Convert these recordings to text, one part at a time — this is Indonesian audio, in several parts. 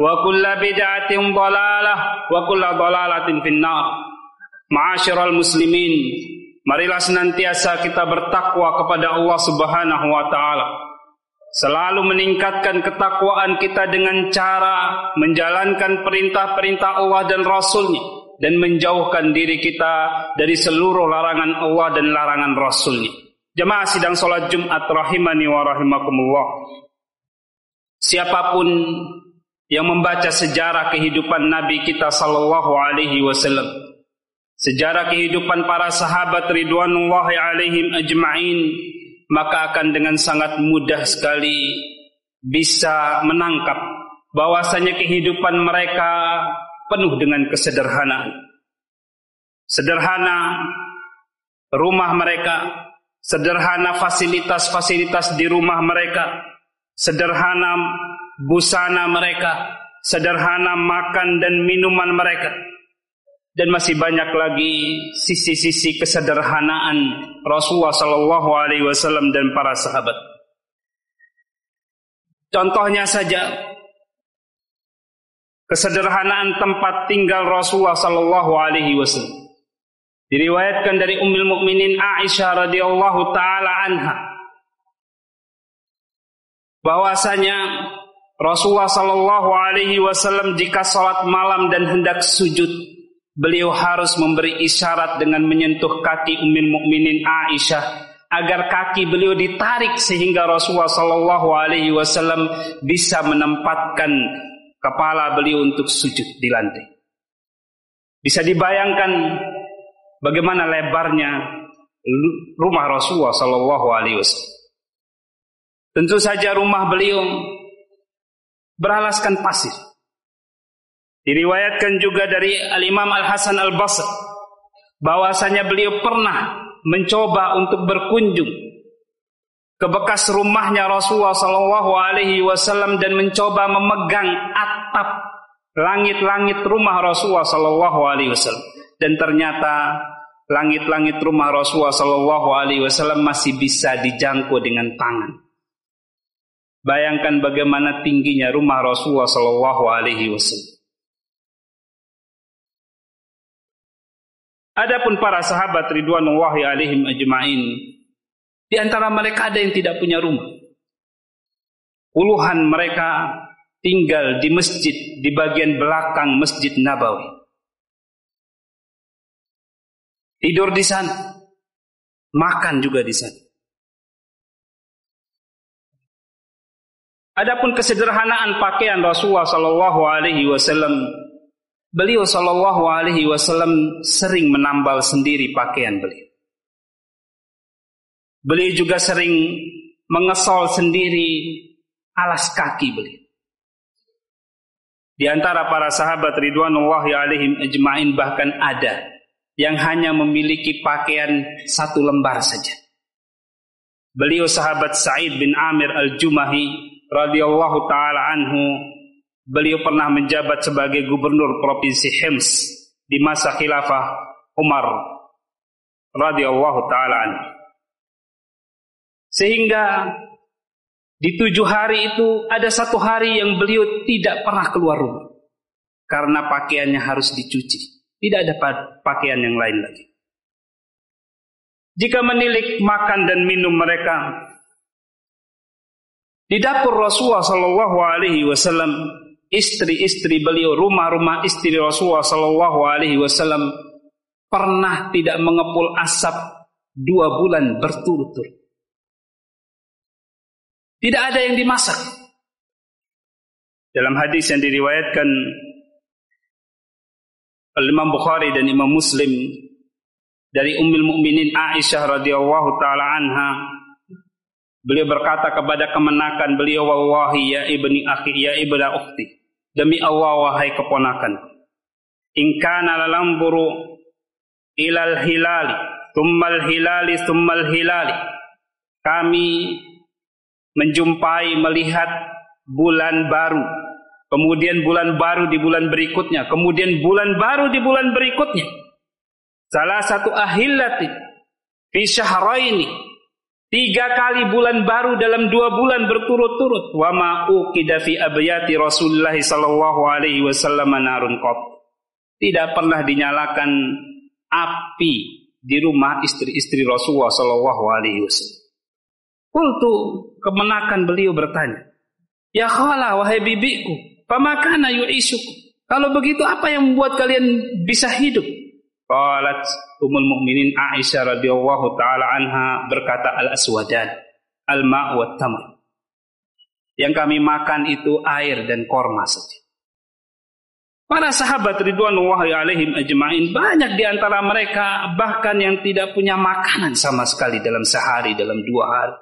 wa kulla bid'atin dalalah wa kulla dalalatin finnar. Ma'asyiral muslimin, marilah senantiasa kita bertakwa kepada Allah Subhanahu wa taala. Selalu meningkatkan ketakwaan kita dengan cara menjalankan perintah-perintah Allah dan Rasulnya dan menjauhkan diri kita dari seluruh larangan Allah dan larangan Rasulnya. Jemaah sidang sholat Jumat rahimani wa rahimakumullah. Siapa pun yang membaca sejarah kehidupan Nabi kita sallallahu alaihi wasallam, sejarah kehidupan para sahabat ridwanullahi alaihim ajma'in, maka akan dengan sangat mudah sekali bisa menangkap bahwasanya kehidupan mereka penuh dengan kesederhanaan. Sederhana rumah mereka, sederhana fasilitas-fasilitas di rumah mereka, sederhana busana mereka, sederhana makan dan minuman mereka. Dan masih banyak lagi sisi-sisi kesederhanaan Rasulullah Shallallahu Alaihi Wasallam dan para sahabat. Contohnya saja kesederhanaan tempat tinggal Rasulullah Shallallahu Alaihi Wasallam. Diriwayatkan dari Ummul Mukminin Aisyah radhiyallahu taala anha bahwasanya Rasulullah sallallahu alaihi wasallam jika salat malam dan hendak sujud beliau harus memberi isyarat dengan menyentuh kaki Ummul Mukminin Aisyah agar kaki beliau ditarik sehingga Rasulullah sallallahu alaihi wasallam bisa menempatkan kepala beliau untuk sujud di lantai. Bisa dibayangkan bagaimana lebarnya rumah Rasulullah Sallallahu Alaihi Wasallam. Tentu saja rumah beliau beralaskan pasir. Diriwayatkan juga dari Al Imam Al Hasan Al Basr bahwasanya beliau pernah mencoba untuk berkunjung ke bekas rumahnya Rasulullah Sallallahu Alaihi Wasallam dan mencoba memegang atap langit-langit rumah Rasulullah Sallallahu Alaihi Wasallam dan ternyata langit-langit rumah Rasulullah Shallallahu Alaihi Wasallam masih bisa dijangkau dengan tangan. Bayangkan bagaimana tingginya rumah Rasulullah Shallallahu Alaihi Wasallam. Adapun para sahabat Ridwanullahi alaihim ajma'in di antara mereka ada yang tidak punya rumah. Puluhan mereka tinggal di masjid di bagian belakang Masjid Nabawi. Tidur di sana. Makan juga di sana. Adapun kesederhanaan pakaian Rasulullah Shallallahu Alaihi Wasallam, beliau Shallallahu Alaihi Wasallam sering menambal sendiri pakaian beliau. Beliau juga sering mengesol sendiri alas kaki beliau. Di antara para sahabat ridwanullahi alaihim ajma'in bahkan ada yang hanya memiliki pakaian satu lembar saja. Beliau sahabat Sa'id bin Amir al-Jumahi radhiyallahu taala anhu beliau pernah menjabat sebagai gubernur provinsi Hems di masa khilafah Umar radhiyallahu taala anhu. Sehingga di tujuh hari itu ada satu hari yang beliau tidak pernah keluar rumah. Karena pakaiannya harus dicuci. Tidak ada pakaian yang lain lagi. Jika menilik makan dan minum mereka di dapur Rasulullah Shallallahu Alaihi Wasallam, istri-istri beliau, rumah-rumah istri Rasulullah Shallallahu Alaihi Wasallam pernah tidak mengepul asap dua bulan berturut-turut. Tidak ada yang dimasak. Dalam hadis yang diriwayatkan Imam Bukhari dan Imam Muslim dari Ummul Mukminin Aisyah radhiyallahu taala anha beliau berkata kepada kemenakan beliau wallahi ya ibni akhi ya ibna ukhti demi Allah wahai keponakan in kana lalamburu ilal hilali thummal hilali thummal hilali. Kami menjumpai melihat bulan baru kemudian bulan baru di bulan berikutnya kemudian bulan baru di bulan berikutnya. Salah satu ahillati fi syahraini tiga kali bulan baru dalam dua bulan berturut-turut wa ma uqida fi abyati Rasulullah sallallahu alaihi wasallam narun qat tidak pernah dinyalakan api di rumah istri-istri Rasulullah sallallahu alaihi wasallam Kultu kemenakan beliau bertanya, Ya khala wahai bibiku, pamakana yu'isuku. Kalau begitu apa yang membuat kalian bisa hidup? Qalat Ummul Mukminin Aisyah radhiyallahu taala anha berkata al-aswadan, al-ma' wa tamr. Yang kami makan itu air dan korma saja. Para sahabat ridwanullahi alaihim ajma'in banyak di antara mereka bahkan yang tidak punya makanan sama sekali dalam sehari, dalam dua hari.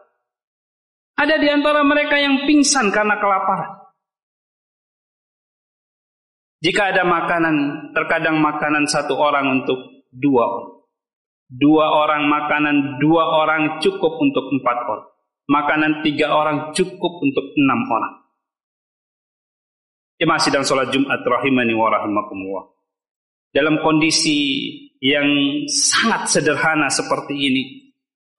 Ada di antara mereka yang pingsan karena kelaparan. Jika ada makanan, terkadang makanan satu orang untuk dua orang. Dua orang makanan, dua orang cukup untuk empat orang. Makanan tiga orang cukup untuk enam orang. Jemaah sidang sholat Jumat rahimani wa rahimakumullah. Dalam kondisi yang sangat sederhana seperti ini,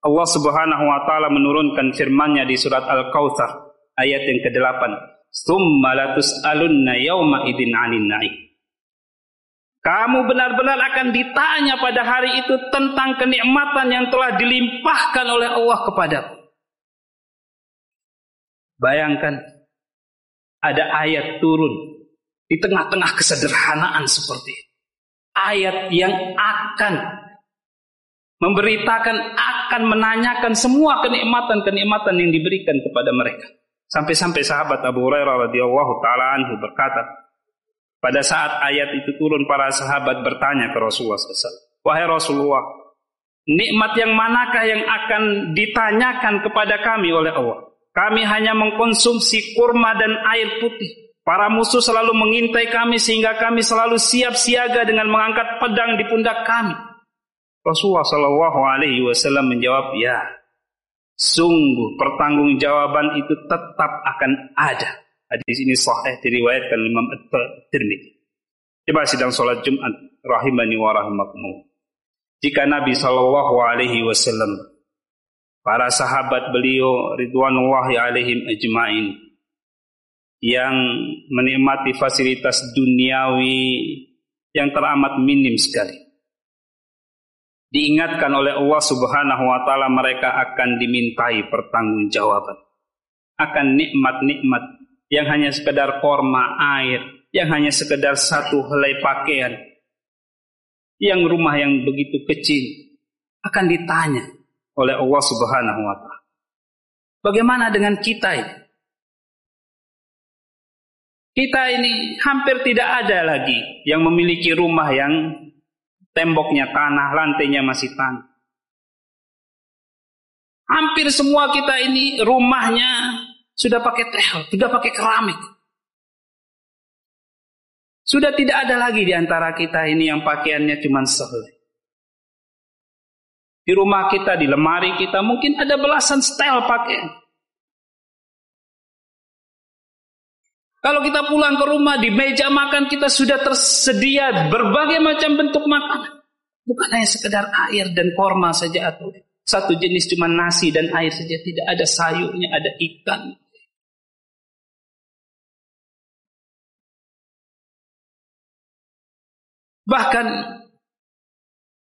Allah Subhanahu wa taala menurunkan firman-Nya di surat Al-Kautsar ayat yang ke-8. "Tsumma latus'alunna yauma idzin 'anin na'im." Kamu benar-benar akan ditanya pada hari itu tentang kenikmatan yang telah dilimpahkan oleh Allah kepadamu. Bayangkan ada ayat turun di tengah-tengah kesederhanaan seperti itu. Ayat yang akan memberitakan akan menanyakan semua kenikmatan-kenikmatan yang diberikan kepada mereka. Sampai-sampai sahabat Abu Hurairah radhiyallahu taala anhu berkata, pada saat ayat itu turun para sahabat bertanya ke Rasulullah SAW, wahai Rasulullah, nikmat yang manakah yang akan ditanyakan kepada kami oleh Allah? Kami hanya mengkonsumsi kurma dan air putih. Para musuh selalu mengintai kami sehingga kami selalu siap siaga dengan mengangkat pedang di pundak kami. Rasulullah Shallallahu Alaihi Wasallam menjawab, ya, sungguh pertanggungjawaban itu tetap akan ada. Hadis ini sahih diriwayatkan Imam At-Tirmidzi. Coba sidang sholat Jumat rahimani wa rahimakumullah. Jika Nabi Shallallahu Alaihi Wasallam, para sahabat beliau ridwanullahi alaihim ajmain yang menikmati fasilitas duniawi yang teramat minim sekali diingatkan oleh Allah Subhanahu wa taala mereka akan dimintai pertanggungjawaban akan nikmat-nikmat yang hanya sekedar korma air, yang hanya sekedar satu helai pakaian, yang rumah yang begitu kecil akan ditanya oleh Allah Subhanahu wa taala. Bagaimana dengan kita ini? Kita ini hampir tidak ada lagi yang memiliki rumah yang Temboknya tanah, lantainya masih tanah. Hampir semua kita ini rumahnya sudah pakai tehel, sudah pakai keramik. Sudah tidak ada lagi di antara kita ini yang pakaiannya cuma sehelai. Di rumah kita, di lemari kita mungkin ada belasan style pakaian. Kalau kita pulang ke rumah, di meja makan kita sudah tersedia berbagai macam bentuk makanan. Bukan hanya sekedar air dan korma saja atau satu jenis cuma nasi dan air saja. Tidak ada sayurnya, ada ikan. Bahkan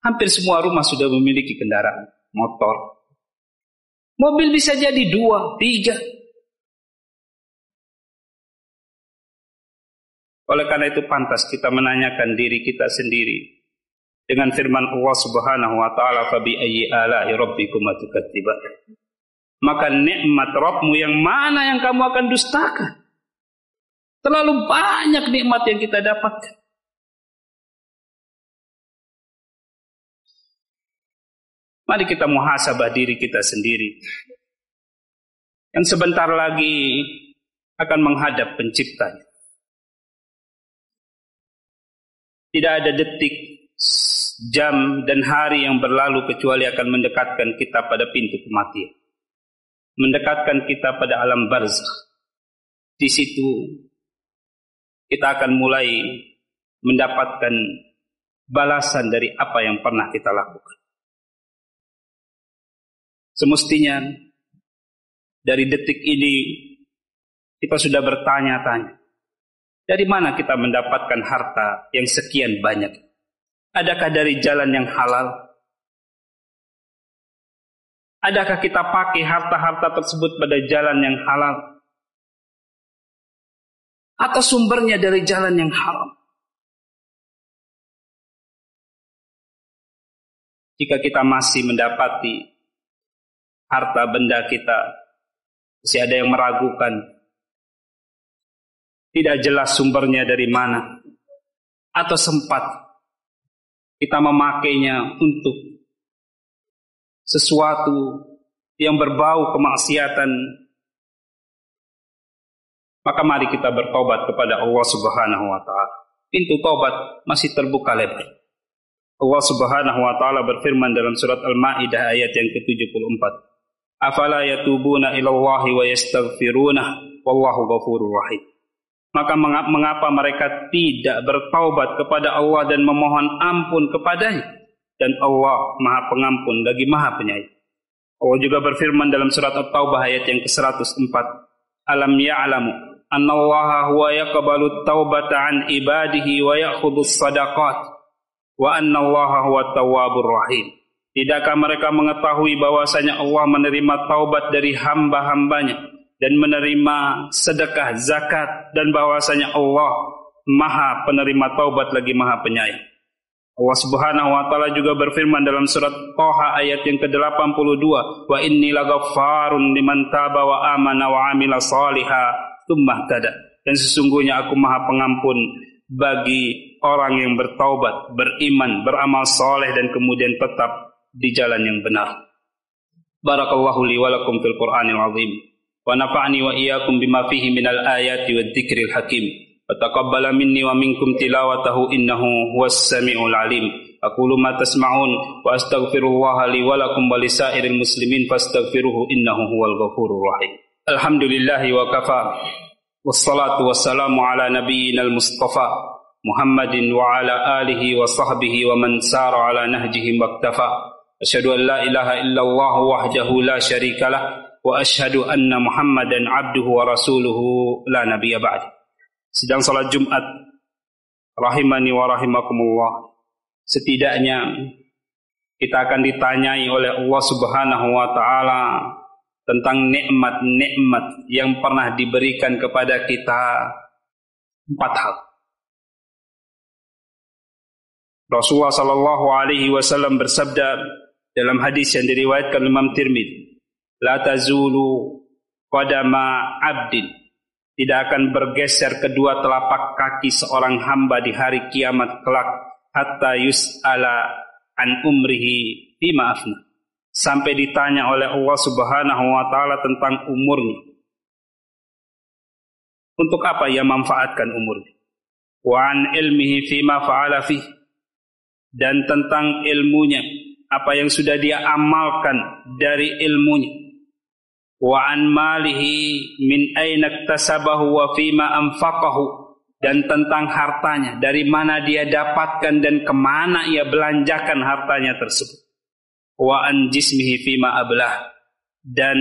hampir semua rumah sudah memiliki kendaraan motor. Mobil bisa jadi dua, tiga. Oleh karena itu pantas kita menanyakan diri kita sendiri dengan firman Allah Subhanahu wa taala fa bi ayyi ala'i rabbikum Maka nikmat Rabbmu yang mana yang kamu akan dustakan? Terlalu banyak nikmat yang kita dapatkan. Mari kita muhasabah diri kita sendiri. Yang sebentar lagi akan menghadap penciptanya. Tidak ada detik, jam, dan hari yang berlalu kecuali akan mendekatkan kita pada pintu kematian. Mendekatkan kita pada alam barzakh. Di situ kita akan mulai mendapatkan balasan dari apa yang pernah kita lakukan. Semestinya dari detik ini kita sudah bertanya-tanya. Dari mana kita mendapatkan harta yang sekian banyak? Adakah dari jalan yang halal? Adakah kita pakai harta-harta tersebut pada jalan yang halal? Atau sumbernya dari jalan yang haram? Jika kita masih mendapati harta benda kita. Masih ada yang meragukan. Tidak jelas sumbernya dari mana. Atau sempat kita memakainya untuk sesuatu yang berbau kemaksiatan. Maka mari kita bertobat kepada Allah Subhanahu wa taala. Pintu tobat masih terbuka lebar. Allah Subhanahu wa taala berfirman dalam surat Al-Maidah ayat yang ke-74 afala yatubuna ilallahi wa yastaghfiruna wallahu ghafurur rahim maka mengapa mereka tidak bertaubat kepada Allah dan memohon ampun kepadanya? Dan Allah Maha Pengampun lagi Maha Penyayang. Allah juga berfirman dalam surat At-Taubah ayat yang ke-104 alam ya'lamu annallaha huwa yaqbalu taubata an ibadihi wa ya'khudhu sadaqat wa annallaha huwa tawwabur rahim. Tidakkah mereka mengetahui bahwasanya Allah menerima taubat dari hamba-hambanya dan menerima sedekah zakat dan bahwasanya Allah Maha penerima taubat lagi Maha penyayang. Allah Subhanahu wa taala juga berfirman dalam surat Thaha ayat yang ke-82, "Wa inni laghaffarun liman taba wa amana wa amila shaliha tsumma tada." Dan sesungguhnya aku Maha pengampun bagi orang yang bertaubat, beriman, beramal soleh dan kemudian tetap di jalan yang benar. Barakallahu li wa lakum fil Qur'anil azim ونفعني وإياكم بما فيه من الآيات والذكر الحكيم. وتقبل مني ومنكم تلاوته إنه هو السميع العليم. أقول ما تسمعون وأستغفر الله لي ولكم ولسائر المسلمين فاستغفروه إنه هو الغفور الرحيم. الحمد لله وكفى. والصلاة والسلام على نبينا المصطفى محمد وعلى آله وصحبه ومن سار على نهجه واكتفى أشهد أن لا إله إلا الله وحده لا شريك له. وأشهد أن محمدا عبده ورسوله لا نبي بعد sedang salat Jumat rahimani wa rahimakumullah setidaknya kita akan ditanyai oleh Allah Subhanahu wa taala tentang nikmat-nikmat yang pernah diberikan kepada kita empat hal. Rasulullah sallallahu alaihi wasallam bersabda, dalam hadis yang diriwayatkan Imam Tirmidzi la tazulu qadama abdin. Tidak akan bergeser kedua telapak kaki seorang hamba di hari kiamat kelak hatta yus'ala an umrihi bima afna. Sampai ditanya oleh Allah Subhanahu wa taala tentang umurnya. Untuk apa ia manfaatkan umurnya? Wa an ilmihi fima fa'ala fi dan tentang ilmunya apa yang sudah dia amalkan dari ilmunya wa an malihi min aina iktasabahu wa fima anfaqahu dan tentang hartanya dari mana dia dapatkan dan ke mana ia belanjakan hartanya tersebut wa an jismihi fima ablah dan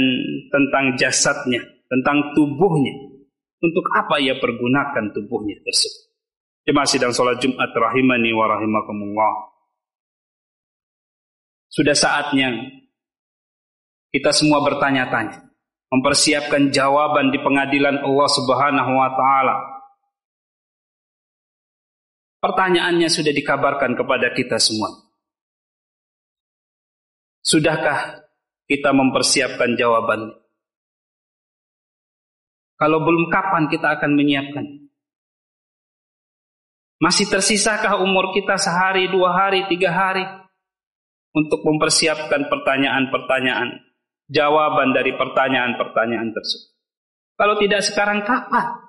tentang jasadnya tentang tubuhnya untuk apa ia pergunakan tubuhnya tersebut. Jemaah sidang sholat Jumat rahimani wa rahimakumullah. Sudah saatnya kita semua bertanya-tanya, mempersiapkan jawaban di pengadilan Allah Subhanahu wa taala. Pertanyaannya sudah dikabarkan kepada kita semua. Sudahkah kita mempersiapkan jawabannya? Kalau belum kapan kita akan menyiapkan? Masih tersisakah umur kita sehari, dua hari, tiga hari untuk mempersiapkan pertanyaan-pertanyaan, jawaban dari pertanyaan-pertanyaan tersebut? Kalau tidak sekarang kapan?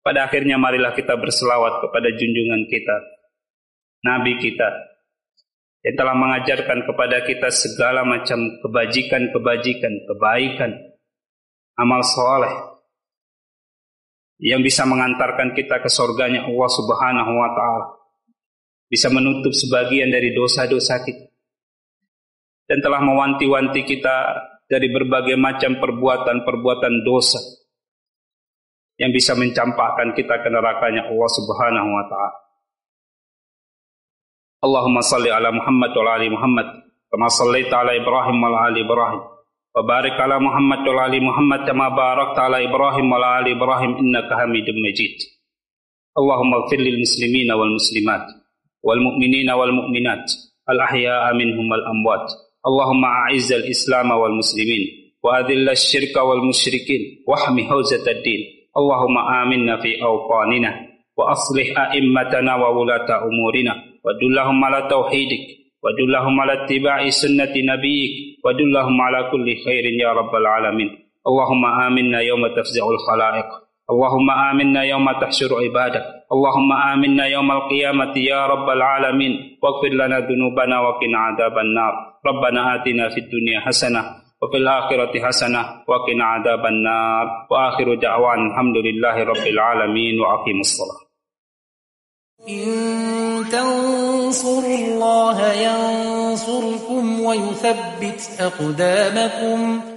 Pada akhirnya marilah kita berselawat kepada junjungan kita, Nabi kita, yang telah mengajarkan kepada kita segala macam kebajikan-kebajikan, kebaikan, amal soleh yang bisa mengantarkan kita ke surganya Allah Subhanahu wa taala. Bisa menutup sebagian dari dosa-dosa kita dan telah mewanti-wanti kita dari berbagai macam perbuatan-perbuatan dosa yang bisa mencampakkan kita ke nerakanya Allah Subhanahu wa taala. Allahumma salli ala Muhammad wa ali Muhammad kama sallaita ala Ibrahim wa ali Ibrahim wa barik ala Muhammad wa ali Muhammad kama barakta ala Ibrahim wa ali Ibrahim innaka Hamidum Majid. Allahumma fil lil muslimina wal muslimat wal mu'minina wal mu'minat al ahya'a minhum wal amwat اللهم أعز الإسلام والمسلمين وأذل الشرك والمشركين واحم حوزة الدين. اللهم آمنا في أوطاننا وأصلح أئمتنا وولاة أمورنا. ودلهم على توحيدك ودلهم على اتباع سنة نبيك ودلهم على كل خير يا رب العالمين. اللهم آمنا يوم تفزع الخلائق. اللهم آمنا يوم تحشر عبادك. اللهم آمنا يوم القيامة يا رب العالمين. واغفر لنا ذنوبنا وقنا عذاب النار. ربنا آتنا في الدنيا حسنة وفي الآخرة حسنة وقنا عذاب النار. وآخر دعوان الحمد لله رب العالمين وأقيموا الصلاة. إن تنصروا الله ينصركم ويثبت أقدامكم.